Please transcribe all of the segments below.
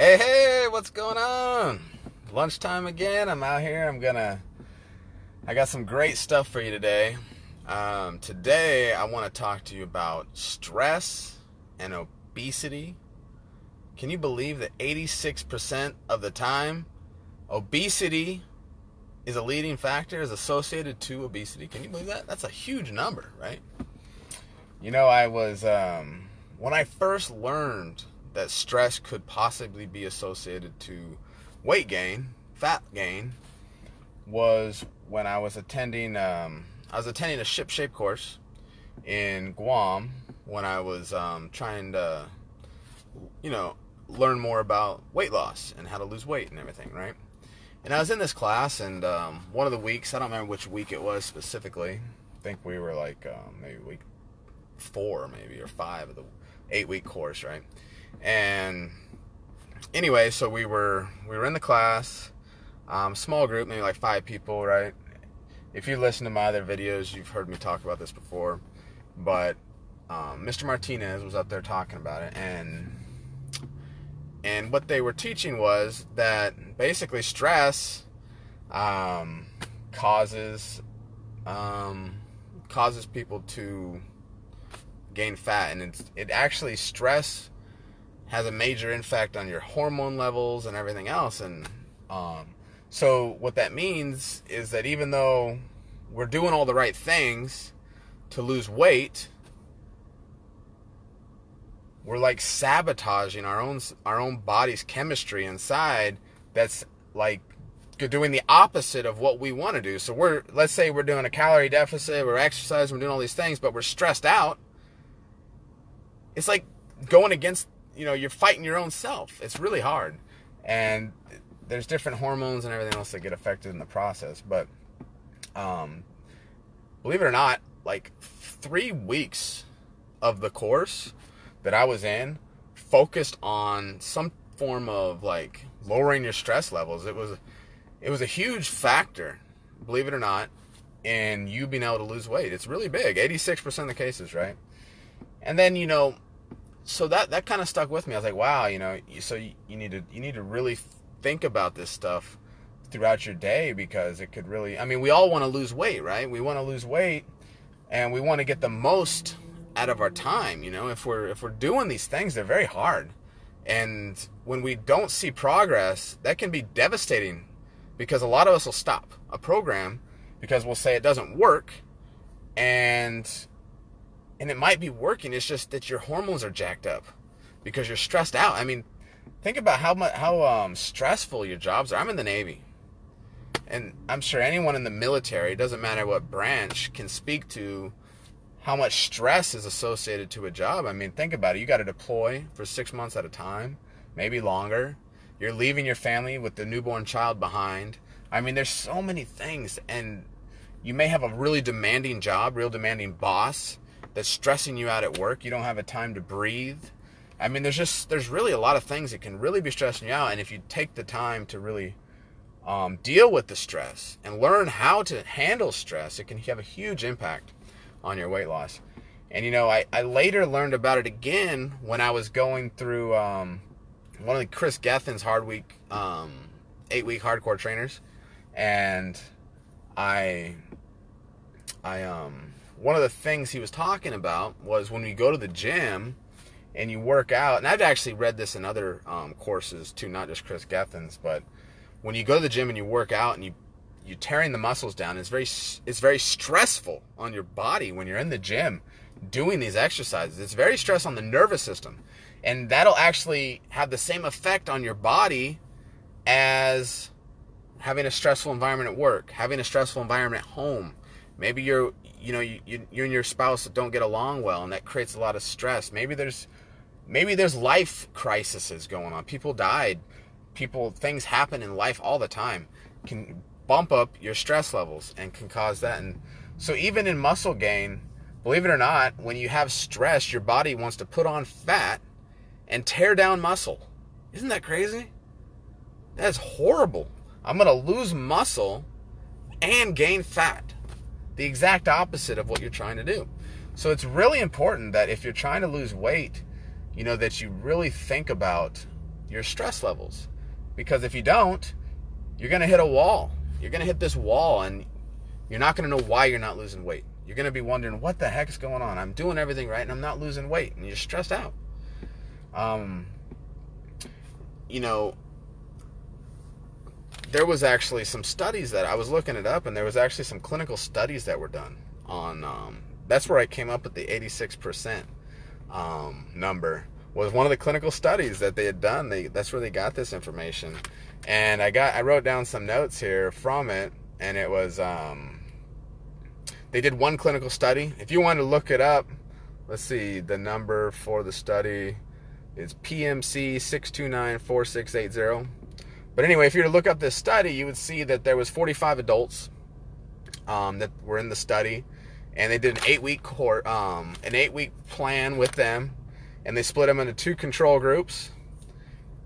Hey, hey, what's going on? Lunchtime again. I'm out here. I'm gonna. I got some great stuff for you today. Um, today, I want to talk to you about stress and obesity. Can you believe that 86% of the time, obesity is a leading factor, is associated to obesity? Can you believe that? That's a huge number, right? You know, I was um, when I first learned that stress could possibly be associated to weight gain, fat gain, was when I was attending. Um, I was attending a ship shape course in Guam when I was um, trying to, you know, learn more about weight loss and how to lose weight and everything, right? And I was in this class, and um, one of the weeks, I don't remember which week it was specifically. I think we were like um, maybe week four, maybe, or five of the eight week course, right? And anyway, so we were we were in the class, um, small group, maybe like five people, right? If you listen to my other videos, you've heard me talk about this before, but um, Mr. Martinez was up there talking about it, and and what they were teaching was that basically stress um, causes um, causes people to gain fat, and it's, it actually stress has a major impact on your hormone levels and everything else. And um, so, what that means is that even though we're doing all the right things to lose weight, we're like sabotaging our own our own body's chemistry inside. That's like doing the opposite of what we want to do. So we're let's say we're doing a calorie deficit, we're exercising, we're doing all these things, but we're stressed out. It's like going against you know, you're fighting your own self. It's really hard. And there's different hormones and everything else that get affected in the process. But um, believe it or not, like three weeks of the course that I was in focused on some form of like lowering your stress levels. It was it was a huge factor, believe it or not, in you being able to lose weight. It's really big. 86% of the cases, right? And then, you know, so that that kind of stuck with me. I was like, wow, you know, so you, you need to you need to really think about this stuff throughout your day because it could really. I mean, we all want to lose weight, right? We want to lose weight, and we want to get the most out of our time. You know, if we're if we're doing these things, they're very hard, and when we don't see progress, that can be devastating because a lot of us will stop a program because we'll say it doesn't work, and and it might be working. It's just that your hormones are jacked up because you're stressed out. I mean, think about how much how um, stressful your jobs are. I'm in the Navy, and I'm sure anyone in the military, doesn't matter what branch, can speak to how much stress is associated to a job. I mean, think about it. You got to deploy for six months at a time, maybe longer. You're leaving your family with the newborn child behind. I mean, there's so many things, and you may have a really demanding job, real demanding boss that's stressing you out at work. You don't have a time to breathe. I mean, there's just there's really a lot of things that can really be stressing you out, and if you take the time to really um, deal with the stress and learn how to handle stress, it can have a huge impact on your weight loss. And you know, I, I later learned about it again when I was going through um, one of the Chris Gethin's hard week, um, eight week hardcore trainers, and I, I um, one of the things he was talking about was when you go to the gym and you work out, and I've actually read this in other um, courses too, not just Chris Gethin's, but when you go to the gym and you work out and you you're tearing the muscles down, it's very it's very stressful on your body when you're in the gym doing these exercises. It's very stress on the nervous system, and that'll actually have the same effect on your body as having a stressful environment at work, having a stressful environment at home. Maybe you're you know you, you, you and your spouse don't get along well and that creates a lot of stress. Maybe there's maybe there's life crises going on. People died. People things happen in life all the time. Can bump up your stress levels and can cause that. And so even in muscle gain believe it or not when you have stress your body wants to put on fat and tear down muscle. Isn't that crazy? That's horrible. I'm going to lose muscle and gain fat the exact opposite of what you're trying to do. So it's really important that if you're trying to lose weight, you know, that you really think about your stress levels. Because if you don't, you're going to hit a wall. You're going to hit this wall and you're not going to know why you're not losing weight. You're going to be wondering, what the heck is going on? I'm doing everything right and I'm not losing weight. And you're stressed out. Um, you know, there was actually some studies that I was looking it up, and there was actually some clinical studies that were done on. Um, that's where I came up with the 86% um, number. Was one of the clinical studies that they had done. They that's where they got this information, and I got I wrote down some notes here from it, and it was um, they did one clinical study. If you want to look it up, let's see the number for the study is PMC 6294680. But anyway, if you were to look up this study, you would see that there was 45 adults um, that were in the study, and they did an eight-week court, um, an eight-week plan with them, and they split them into two control groups.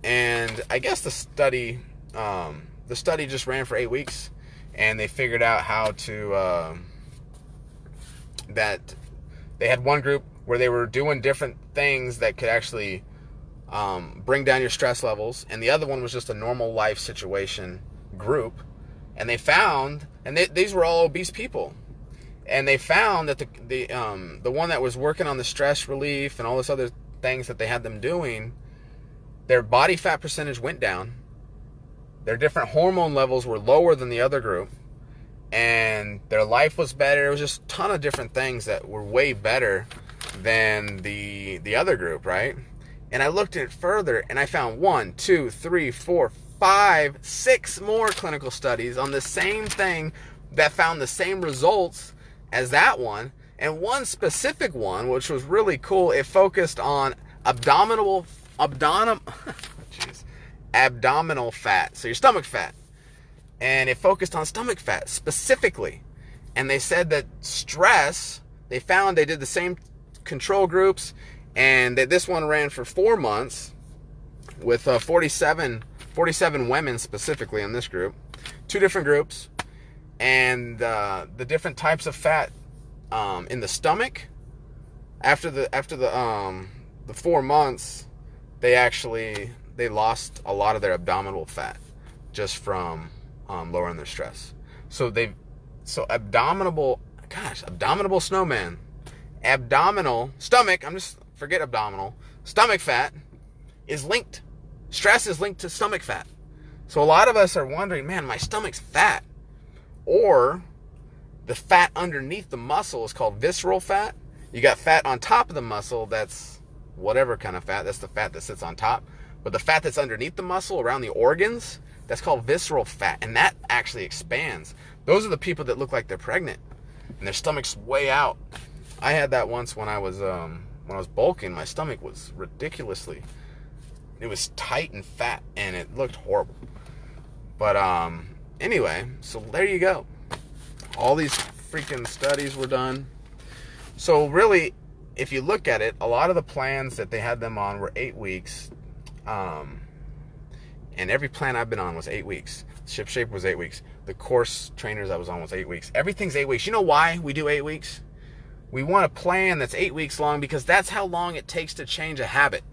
And I guess the study, um, the study just ran for eight weeks, and they figured out how to uh, that they had one group where they were doing different things that could actually um, bring down your stress levels, and the other one was just a normal life situation group. And they found, and they, these were all obese people, and they found that the the um, the one that was working on the stress relief and all this other things that they had them doing, their body fat percentage went down. Their different hormone levels were lower than the other group, and their life was better. It was just a ton of different things that were way better than the the other group, right? And I looked at it further and I found one, two, three, four, five, six more clinical studies on the same thing that found the same results as that one. And one specific one, which was really cool, it focused on abdominal abdominal jeez, abdominal fat, so your stomach fat. And it focused on stomach fat specifically. And they said that stress, they found they did the same control groups and that this one ran for four months with uh, 47, 47 women specifically in this group, two different groups, and uh, the different types of fat um, in the stomach. After the after the um, the four months, they actually they lost a lot of their abdominal fat just from um, lowering their stress. So they so abdominal gosh abdominal snowman abdominal stomach. I'm just forget abdominal, stomach fat is linked. Stress is linked to stomach fat. So a lot of us are wondering, man, my stomach's fat. Or the fat underneath the muscle is called visceral fat. You got fat on top of the muscle that's whatever kind of fat, that's the fat that sits on top. But the fat that's underneath the muscle around the organs, that's called visceral fat. And that actually expands. Those are the people that look like they're pregnant and their stomach's way out. I had that once when I was um, when I was bulking, my stomach was ridiculously it was tight and fat and it looked horrible. But um anyway, so there you go. All these freaking studies were done. So really if you look at it, a lot of the plans that they had them on were 8 weeks. Um and every plan I've been on was 8 weeks. Ship Shape was 8 weeks. The course trainers I was on was 8 weeks. Everything's 8 weeks. You know why we do 8 weeks? We want a plan that's eight weeks long because that's how long it takes to change a habit.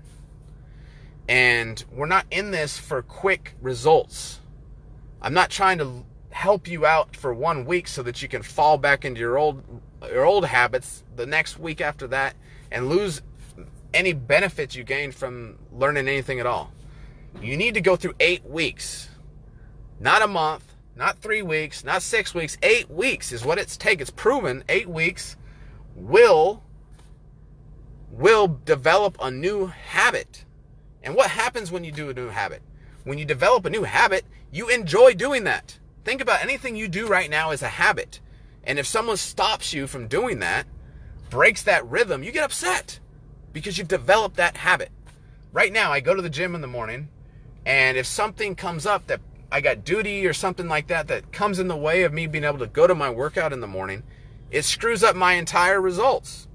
And we're not in this for quick results. I'm not trying to help you out for one week so that you can fall back into your old your old habits the next week after that and lose any benefits you gained from learning anything at all. You need to go through 8 weeks. Not a month, not 3 weeks, not 6 weeks, 8 weeks is what it's take. It's proven 8 weeks will will develop a new habit. And what happens when you do a new habit? When you develop a new habit, you enjoy doing that. Think about anything you do right now as a habit. And if someone stops you from doing that, breaks that rhythm, you get upset because you've developed that habit. Right now, I go to the gym in the morning, and if something comes up that I got duty or something like that that comes in the way of me being able to go to my workout in the morning, it screws up my entire results.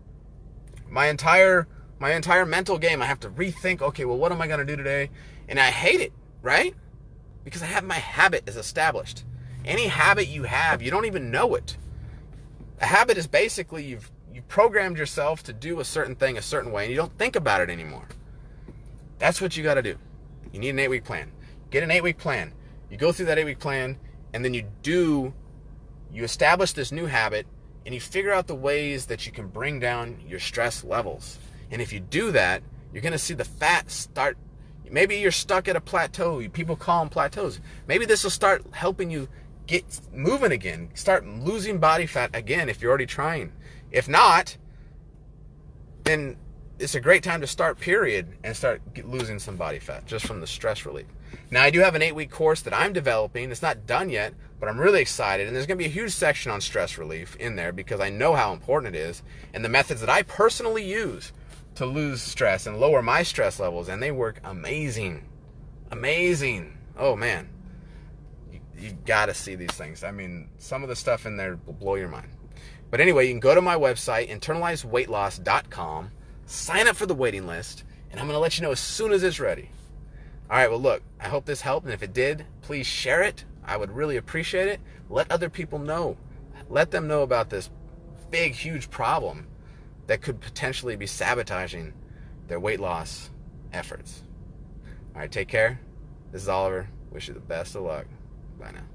My entire my entire mental game. I have to rethink, okay, well what am I going to do today? And I hate it, right? Because I have my habit is established. Any habit you have, you don't even know it. A habit is basically you've you programmed yourself to do a certain thing a certain way and you don't think about it anymore. That's what you got to do. You need an eight week plan. Get an eight week plan. You go through that eight week plan, and then you do, you establish this new habit, and you figure out the ways that you can bring down your stress levels. And if you do that, you're going to see the fat start. Maybe you're stuck at a plateau. People call them plateaus. Maybe this will start helping you get moving again. Start losing body fat again if you're already trying. If not, then it's a great time to start period and start losing some body fat just from the stress relief now i do have an eight week course that i'm developing it's not done yet but i'm really excited and there's going to be a huge section on stress relief in there because i know how important it is and the methods that i personally use to lose stress and lower my stress levels and they work amazing. Amazing. Oh man. You, you gotta see these things. I mean some of the stuff in there will blow your mind. But anyway you can go to my website internalizedweightloss.com sign up for the waiting list, and I'm going to let you know as soon as it's ready. All right, well, look, I hope this helped, and if it did, please share it. I would really appreciate it. Let other people know. Let them know about this big, huge problem that could potentially be sabotaging their weight loss efforts. All right, take care. This is Oliver. Wish you the best of luck. Bye now.